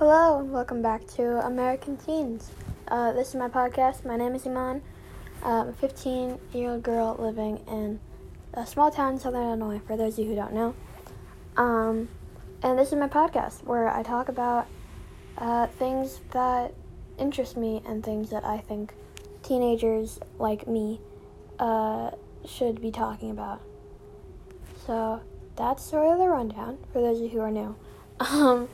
Hello, and welcome back to American Teens. Uh, this is my podcast. My name is Eman. I'm a 15 year old girl living in a small town in southern Illinois, for those of you who don't know. Um, and this is my podcast where I talk about uh, things that interest me and things that I think teenagers like me uh, should be talking about. So that's sort of the rundown for those of you who are new. Um,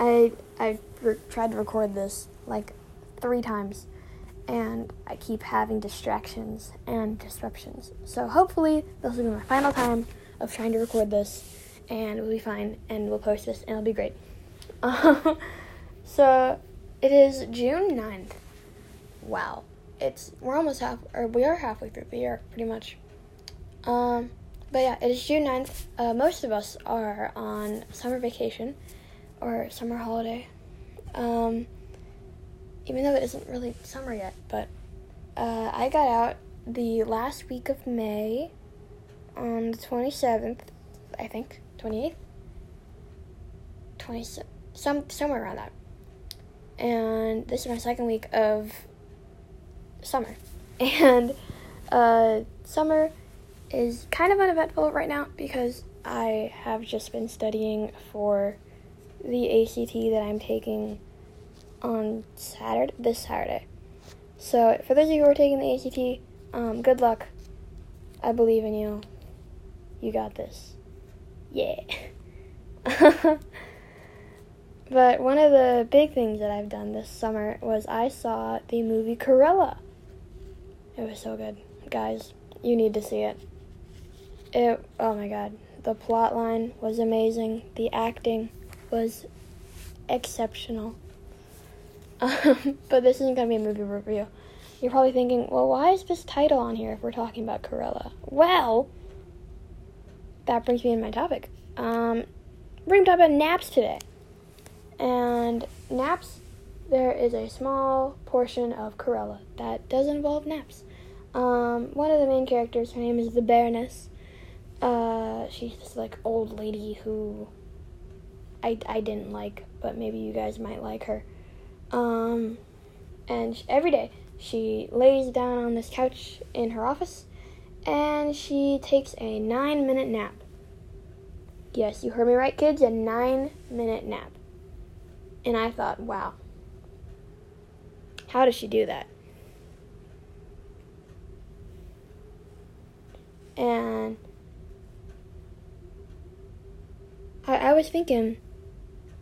I I re- tried to record this like three times, and I keep having distractions and disruptions. So hopefully this will be my final time of trying to record this, and we'll be fine, and we'll post this, and it'll be great. Um, so it is June 9th. Wow, it's we're almost half, or we are halfway through the year, pretty much. Um, but yeah, it is June 9th. Uh, most of us are on summer vacation or summer holiday. Um, even though it isn't really summer yet, but uh, I got out the last week of May on the 27th, I think, 28th, 20, some somewhere around that. And this is my second week of summer. And uh, summer is kind of uneventful right now because I have just been studying for the ACT that I'm taking on Saturday, this Saturday. So, for those of you who are taking the ACT, um, good luck. I believe in you. You got this. Yeah. but one of the big things that I've done this summer was I saw the movie Cruella. It was so good. Guys, you need to see it. It, oh my god. The plot line was amazing. The acting was exceptional. Um, but this isn't going to be a movie review. You're probably thinking, well, why is this title on here if we're talking about Cruella? Well, that brings me to my topic. Um, we're going to talk about naps today. And naps, there is a small portion of Cruella that does involve naps. Um, one of the main characters, her name is the Baroness. Uh, she's this like old lady who I, I didn't like, but maybe you guys might like her. Um, and she, every day she lays down on this couch in her office and she takes a nine minute nap. Yes, you heard me right, kids, a nine minute nap. And I thought, wow, how does she do that? And I, I was thinking,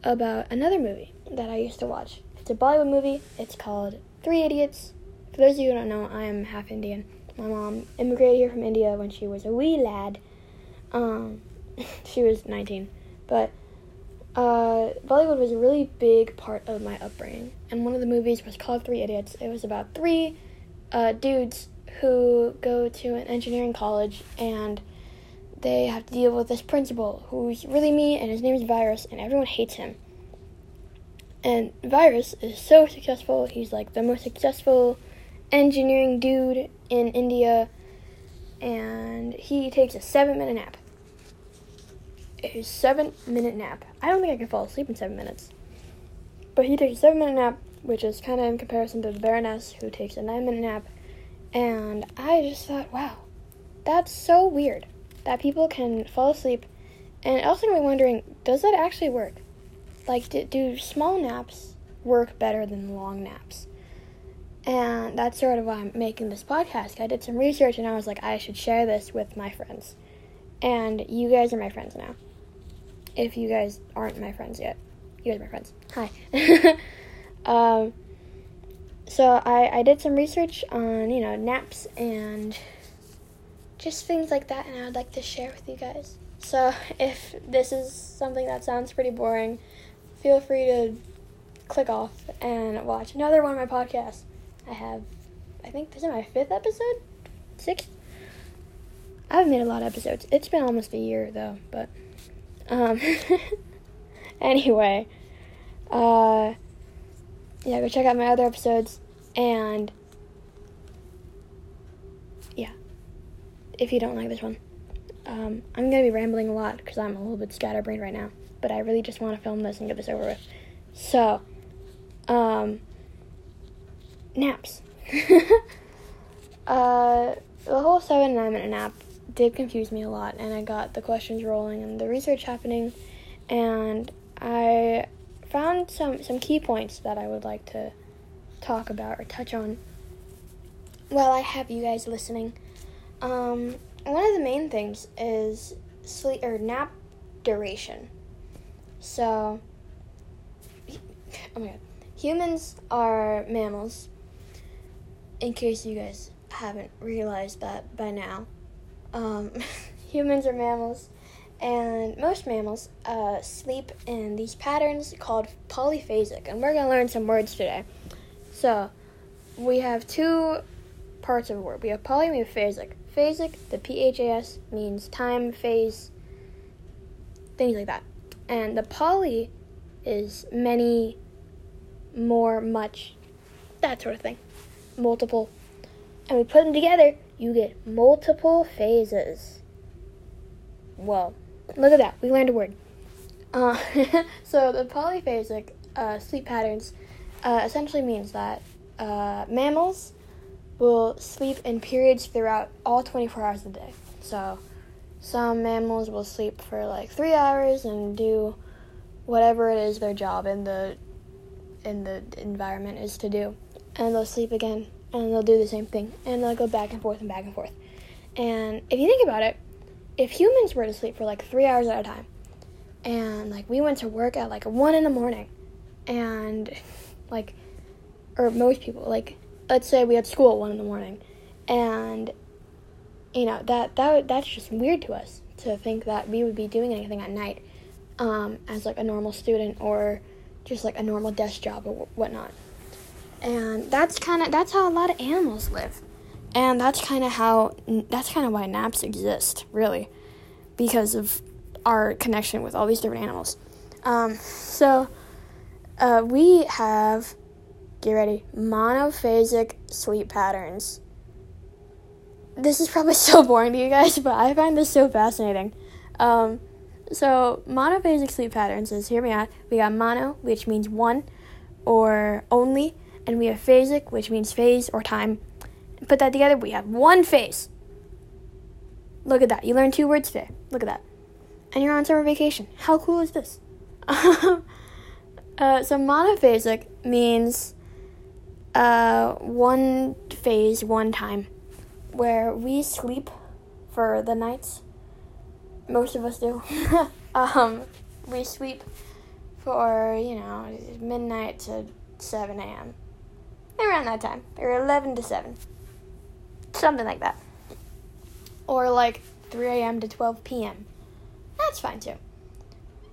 about another movie that I used to watch. It's a Bollywood movie. It's called Three Idiots. For those of you who don't know, I am half Indian. My mom immigrated here from India when she was a wee lad. Um, she was 19. But uh, Bollywood was a really big part of my upbringing. And one of the movies was called Three Idiots. It was about three uh, dudes who go to an engineering college and they have to deal with this principal who's really mean, and his name is Virus, and everyone hates him. And Virus is so successful. He's like the most successful engineering dude in India, and he takes a seven minute nap. A seven minute nap. I don't think I can fall asleep in seven minutes. But he takes a seven minute nap, which is kind of in comparison to the Baroness, who takes a nine minute nap. And I just thought, wow, that's so weird that people can fall asleep. And also me wondering, does that actually work? Like, do, do small naps work better than long naps? And that's sort of why I'm making this podcast. I did some research and I was like, I should share this with my friends. And you guys are my friends now. If you guys aren't my friends yet, you guys are my friends. Hi. um, so I, I did some research on, you know, naps and just things like that, and I would like to share with you guys. So, if this is something that sounds pretty boring, feel free to click off and watch another one of my podcasts. I have, I think this is my fifth episode? Sixth? I haven't made a lot of episodes. It's been almost a year though, but, um, anyway, uh, yeah, go check out my other episodes and if you don't like this one. Um, I'm going to be rambling a lot because I'm a little bit scatterbrained right now, but I really just want to film this and get this over with. So, um, naps. uh, the whole seven nine minute nap did confuse me a lot, and I got the questions rolling and the research happening, and I found some some key points that I would like to talk about or touch on while I have you guys listening. Um, one of the main things is sleep or nap duration. So, oh my god, humans are mammals. In case you guys haven't realized that by now, um, humans are mammals, and most mammals uh, sleep in these patterns called polyphasic, and we're gonna learn some words today. So, we have two parts of a word. We have poly and we have phasic. The P H A S means time, phase, things like that. And the poly is many, more, much, that sort of thing. Multiple. And we put them together, you get multiple phases. Well, look at that. We learned a word. Uh, so the polyphasic uh, sleep patterns uh, essentially means that uh, mammals will sleep in periods throughout all 24 hours of the day. So some mammals will sleep for like three hours and do whatever it is their job in the in the environment is to do, and they'll sleep again and they'll do the same thing and they'll go back and forth and back and forth. And if you think about it, if humans were to sleep for like three hours at a time, and like we went to work at like one in the morning, and like, or most people like, let's say we had school at one in the morning, and you know that that that's just weird to us to think that we would be doing anything at night um, as like a normal student or just like a normal desk job or whatnot. And that's kind of that's how a lot of animals live. And that's kind of how that's kind of why naps exist really because of our connection with all these different animals. Um, so uh, we have get ready monophasic sleep patterns this is probably so boring to you guys, but I find this so fascinating. Um, so monophasic sleep patterns is hear me out. We got mono, which means one or only, and we have phasic, which means phase or time. Put that together, we have one phase. Look at that. You learned two words today. Look at that. And you're on summer vacation. How cool is this? uh, so monophasic means uh, one phase, one time where we sleep for the nights. Most of us do. um, we sleep for, you know, midnight to 7 a.m. Around that time. Or 11 to 7. Something like that. Or like 3 a.m. to 12 p.m. That's fine too.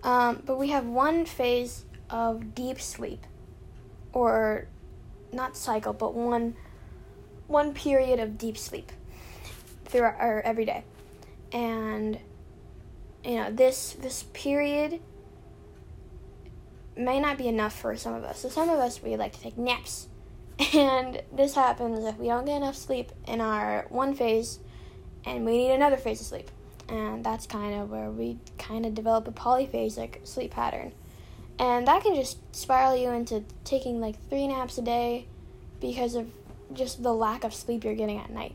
Um, but we have one phase of deep sleep. Or not cycle, but one one period of deep sleep throughout or every day. And you know, this this period may not be enough for some of us. So some of us we like to take naps. And this happens if we don't get enough sleep in our one phase and we need another phase of sleep. And that's kind of where we kind of develop a polyphasic sleep pattern. And that can just spiral you into taking like three naps a day because of just the lack of sleep you're getting at night.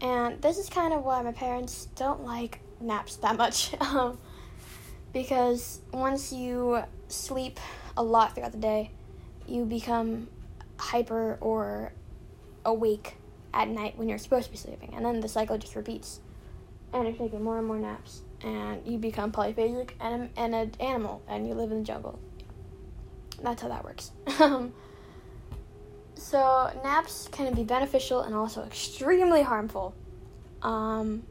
And this is kind of why my parents don't like naps that much. Um, because once you sleep a lot throughout the day, you become hyper or awake at night when you're supposed to be sleeping. And then the cycle just repeats. And you're taking more and more naps. And you become polyphasic and, and an animal. And you live in the jungle. That's how that works. Um, so naps can be beneficial and also extremely harmful. Um,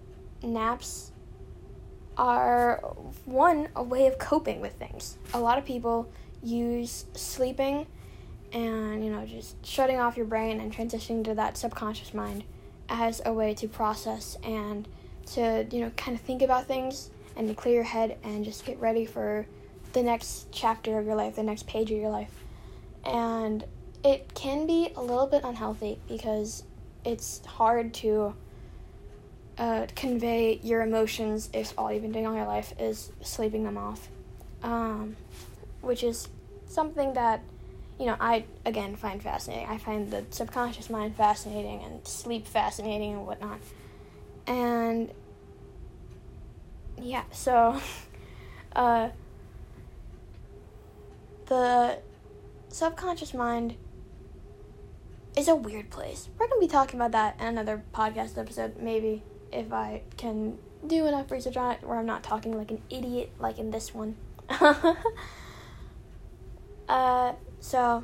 naps are one a way of coping with things. A lot of people use sleeping and you know just shutting off your brain and transitioning to that subconscious mind as a way to process and to you know kind of think about things and to clear your head and just get ready for the next chapter of your life, the next page of your life. And it can be a little bit unhealthy because it's hard to uh, convey your emotions if all you've been doing all your life is sleeping them off, um, which is something that you know I again find fascinating. I find the subconscious mind fascinating and sleep fascinating and whatnot. And yeah, so uh, the subconscious mind is a weird place. We're gonna be talking about that in another podcast episode, maybe if I can do enough research on it where I'm not talking like an idiot like in this one. uh, so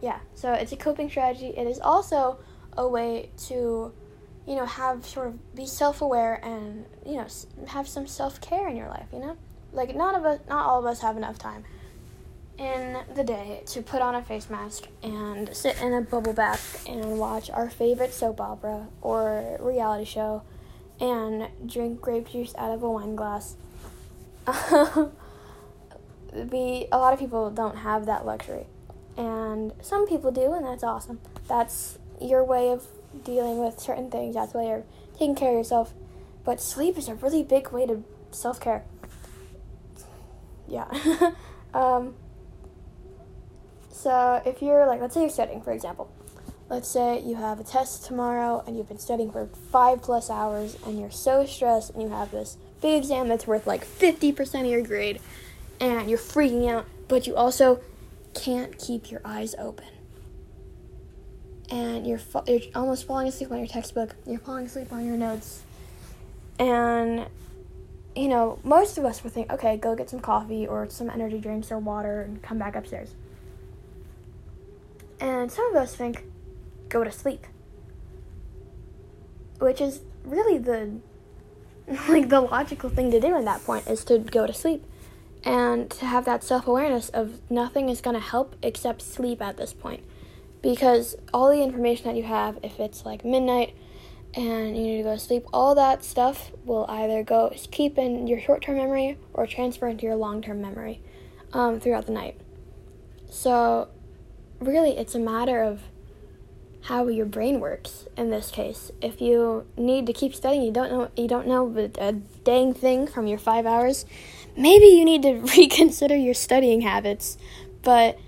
yeah, so it's a coping strategy. It is also a way to, you know, have sort of be self-aware and you know have some self-care in your life. You know, like none of us, not all of us have enough time in the day to put on a face mask and sit in a bubble bath and watch our favorite soap opera or reality show and drink grape juice out of a wine glass. we a lot of people don't have that luxury. And some people do and that's awesome. That's your way of dealing with certain things. That's why you're taking care of yourself. But sleep is a really big way to self-care. Yeah. um so if you're like, let's say you're studying, for example. Let's say you have a test tomorrow and you've been studying for five plus hours and you're so stressed and you have this big exam that's worth like 50% of your grade and you're freaking out, but you also can't keep your eyes open. And you're, fa- you're almost falling asleep on your textbook, you're falling asleep on your notes. And, you know, most of us would think, okay, go get some coffee or some energy drinks or water and come back upstairs. And some of us think, go to sleep. Which is really the like the logical thing to do in that point is to go to sleep and to have that self-awareness of nothing is going to help except sleep at this point because all the information that you have if it's like midnight and you need to go to sleep all that stuff will either go keep in your short-term memory or transfer into your long-term memory um, throughout the night so really it's a matter of how your brain works in this case. If you need to keep studying, you don't know you don't know a dang thing from your 5 hours, maybe you need to reconsider your studying habits. But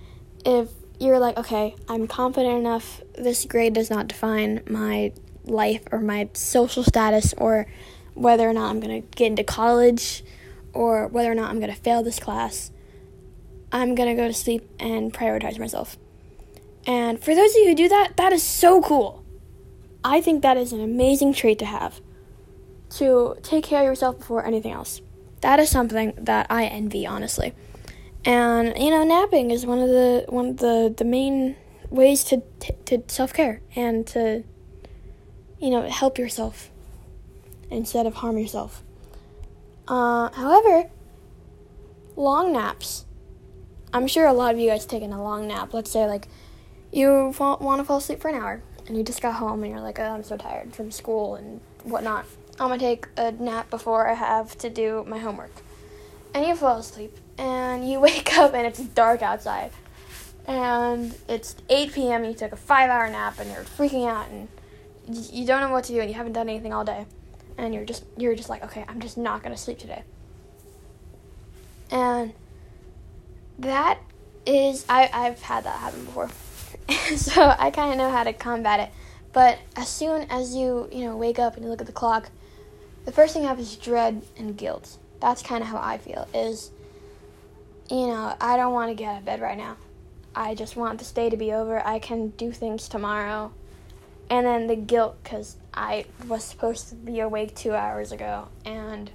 if you're like, okay, I'm confident enough, this grade does not define my life or my social status or whether or not I'm going to get into college or whether or not I'm going to fail this class. I'm going to go to sleep and prioritize myself. And for those of you who do that, that is so cool. I think that is an amazing trait to have. To take care of yourself before anything else. That is something that I envy, honestly. And you know, napping is one of the one of the, the main ways to t- to self care and to you know help yourself instead of harm yourself. Uh, however, long naps. I'm sure a lot of you guys taken a long nap. Let's say like you want to fall asleep for an hour and you just got home and you're like, oh, I'm so tired from school and whatnot. I'm gonna take a nap before I have to do my homework. And you fall asleep and you wake up and it's dark outside. And it's 8 p.m. you took a five hour nap and you're freaking out and you don't know what to do and you haven't done anything all day. And you're just you're just like, okay, I'm just not gonna sleep today. And that is I, I've had that happen before. so I kind of know how to combat it. But as soon as you, you know, wake up and you look at the clock, the first thing you have is dread and guilt. That's kind of how I feel. Is, you know, I don't want to get out of bed right now. I just want this day to be over. I can do things tomorrow. And then the guilt because I was supposed to be awake two hours ago and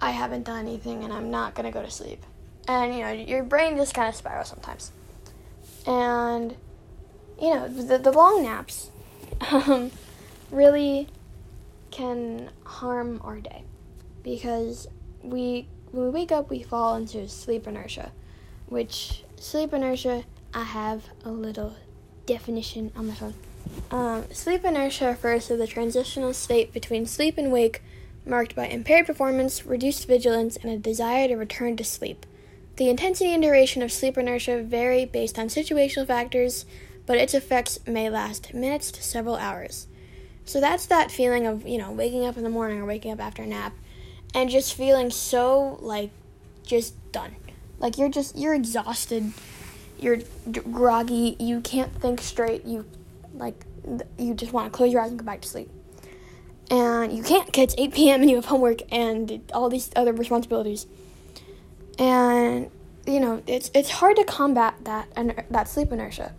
I haven't done anything and I'm not going to go to sleep. And, you know, your brain just kind of spirals sometimes and you know the, the long naps um, really can harm our day because we when we wake up we fall into sleep inertia which sleep inertia i have a little definition on my phone. Um, sleep inertia refers to the transitional state between sleep and wake marked by impaired performance reduced vigilance and a desire to return to sleep. The intensity and duration of sleep inertia vary based on situational factors, but its effects may last minutes to several hours. So that's that feeling of, you know, waking up in the morning or waking up after a nap and just feeling so like just done. Like you're just you're exhausted. You're groggy. You can't think straight. You like you just want to close your eyes and go back to sleep. And you can't it's 8 p.m. and you have homework and all these other responsibilities. And you know it's it's hard to combat that and that sleep inertia.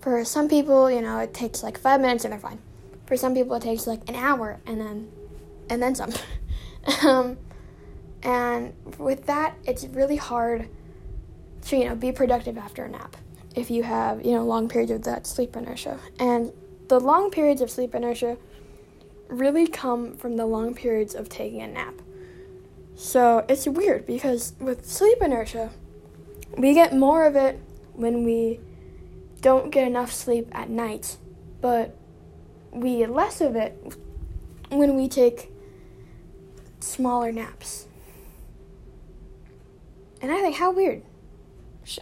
For some people, you know, it takes like five minutes and they're fine. For some people, it takes like an hour and then and then some. um, and with that, it's really hard to you know be productive after a nap if you have you know long periods of that sleep inertia. And the long periods of sleep inertia really come from the long periods of taking a nap. So it's weird because with sleep inertia, we get more of it when we don't get enough sleep at night, but we less of it when we take smaller naps. And I think, how weird.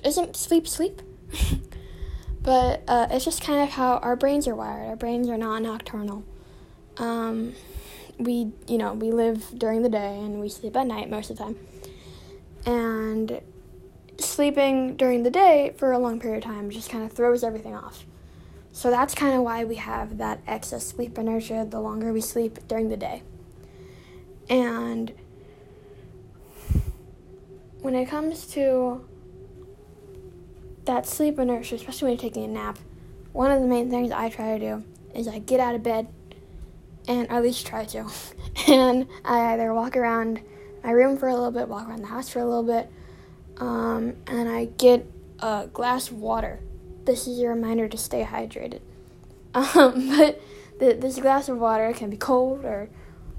Isn't sleep sleep? but uh, it's just kind of how our brains are wired. Our brains are not nocturnal. Um, we, you know, we live during the day and we sleep at night most of the time. And sleeping during the day for a long period of time just kind of throws everything off. So that's kind of why we have that excess sleep inertia the longer we sleep during the day. And when it comes to that sleep inertia, especially when you're taking a nap, one of the main things I try to do is I get out of bed and at least try to. and I either walk around my room for a little bit, walk around the house for a little bit, um, and I get a glass of water. This is a reminder to stay hydrated. Um, but this glass of water can be cold or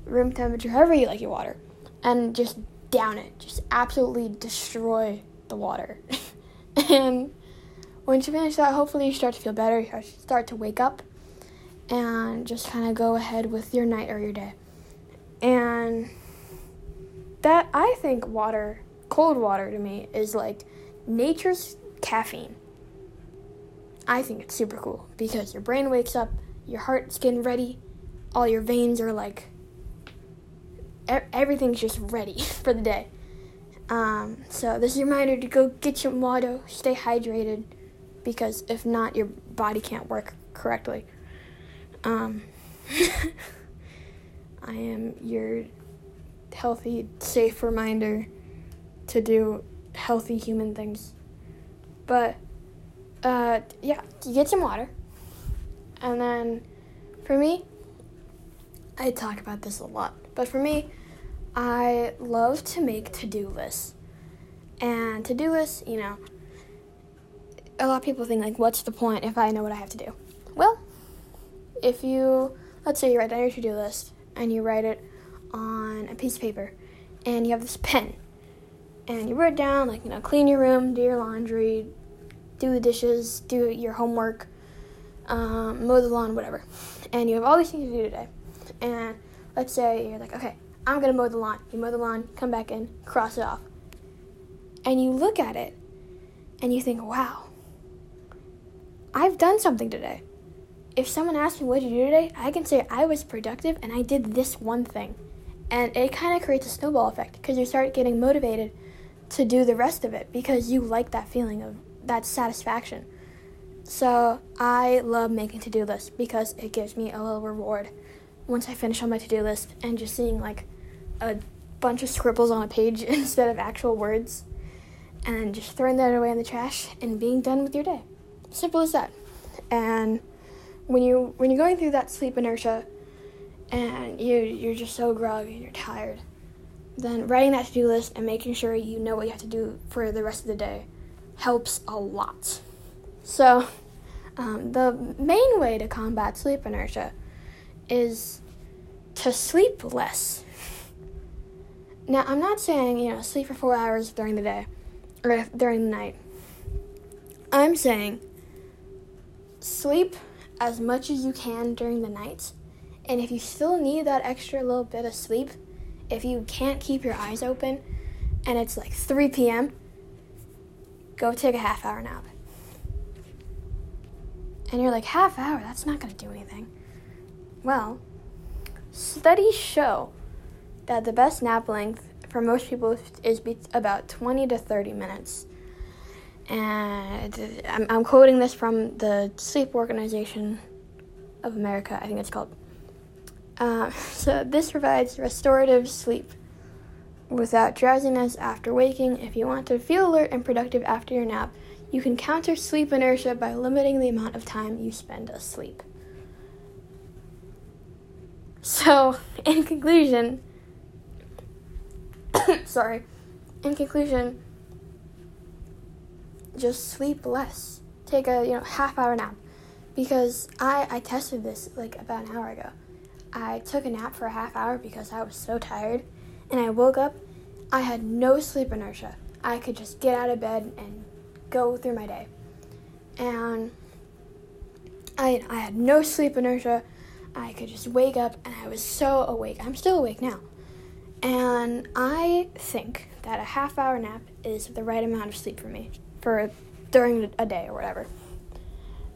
room temperature, however you like your water, and just down it. Just absolutely destroy the water. and once you finish that, hopefully you start to feel better. You start to wake up and just kind of go ahead with your night or your day. And that, I think, water cold water to me is like nature's caffeine. I think it's super cool because your brain wakes up, your heart's getting ready, all your veins are like, everything's just ready for the day. Um, so this is a reminder to go get your water, stay hydrated, because if not, your body can't work correctly. Um, I am your healthy, safe reminder to do healthy human things. But uh, yeah, you get some water, and then for me, I talk about this a lot. But for me, I love to make to-do lists, and to-do lists, you know, a lot of people think like, what's the point if I know what I have to do? Well, if you let's say you write down your to-do list and you write it on a piece of paper, and you have this pen and you write down like you know clean your room do your laundry do the dishes do your homework um, mow the lawn whatever. And you have all these things to do today. And let's say you're like okay i'm gonna mow the lawn. You mow the lawn come back in cross it off. And you look at it and you think wow i've done something today. If someone asks me what did you do today? I can say i was productive and i did this one thing. And it kind of creates a snowball effect because you start getting motivated to do the rest of it because you like that feeling of that satisfaction. So I love making to do lists because it gives me a little reward once I finish on my to do list and just seeing like a bunch of scribbles on a page instead of actual words and just throwing that away in the trash and being done with your day. Simple as that. And when you when you're going through that sleep inertia and you you're just so groggy and you're tired then writing that to-do list and making sure you know what you have to do for the rest of the day helps a lot. So, um, the main way to combat sleep inertia is to sleep less. Now, I'm not saying, you know, sleep for four hours during the day or during the night. I'm saying sleep as much as you can during the night. And if you still need that extra little bit of sleep, if you can't keep your eyes open and it's like 3 p.m., go take a half hour nap. And you're like, half hour? That's not going to do anything. Well, studies show that the best nap length for most people is about 20 to 30 minutes. And I'm, I'm quoting this from the Sleep Organization of America, I think it's called. Uh, so, this provides restorative sleep without drowsiness after waking. If you want to feel alert and productive after your nap, you can counter sleep inertia by limiting the amount of time you spend asleep. So, in conclusion, sorry, in conclusion, just sleep less. Take a you know half hour nap, because I I tested this like about an hour ago. I took a nap for a half hour because I was so tired, and I woke up. I had no sleep inertia. I could just get out of bed and go through my day, and I I had no sleep inertia. I could just wake up and I was so awake. I'm still awake now. And I think that a half hour nap is the right amount of sleep for me for during a day or whatever.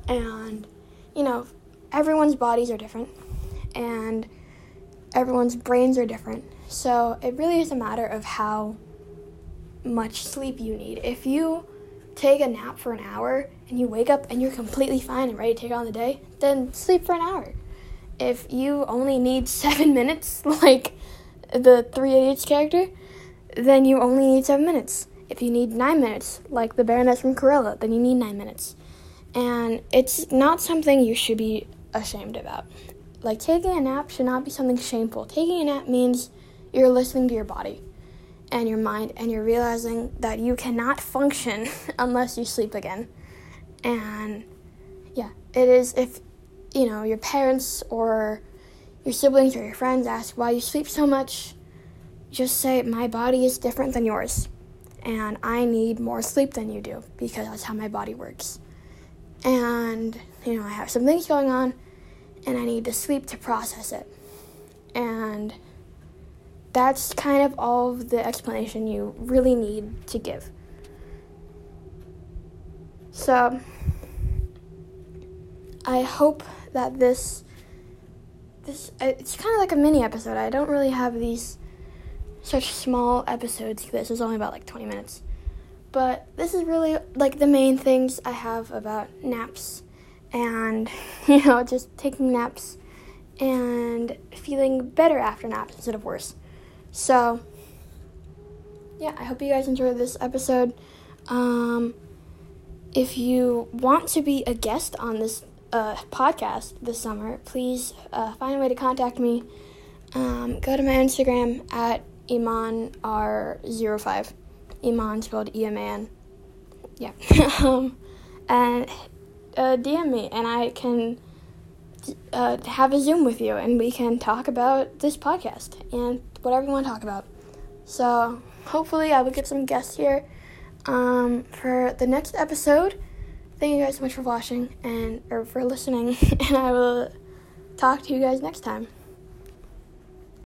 And you know, everyone's bodies are different and everyone's brains are different. So it really is a matter of how much sleep you need. If you take a nap for an hour and you wake up and you're completely fine and ready to take on the day, then sleep for an hour if you only need seven minutes, like the Three Idiots character, then you only need seven minutes. If you need nine minutes, like the Baroness from Cruella, then you need nine minutes. And it's not something you should be ashamed about. Like taking a nap should not be something shameful. Taking a nap means you're listening to your body and your mind and you're realizing that you cannot function unless you sleep again. And yeah, it is if you know, your parents or your siblings or your friends ask why you sleep so much, just say, My body is different than yours, and I need more sleep than you do because that's how my body works. And, you know, I have some things going on, and I need to sleep to process it. And that's kind of all of the explanation you really need to give. So, I hope that this this it's kind of like a mini episode. I don't really have these such small episodes. This is only about like 20 minutes. But this is really like the main things I have about naps and you know, just taking naps and feeling better after naps instead of worse. So, yeah, I hope you guys enjoyed this episode. Um, if you want to be a guest on this a podcast this summer, please uh, find a way to contact me. Um, go to my Instagram at emanr05. Eman spelled E M A N. Yeah. um, and uh, DM me, and I can uh, have a Zoom with you, and we can talk about this podcast and whatever you want to talk about. So hopefully, I will get some guests here um, for the next episode. Thank you guys so much for watching and or for listening, and I will talk to you guys next time.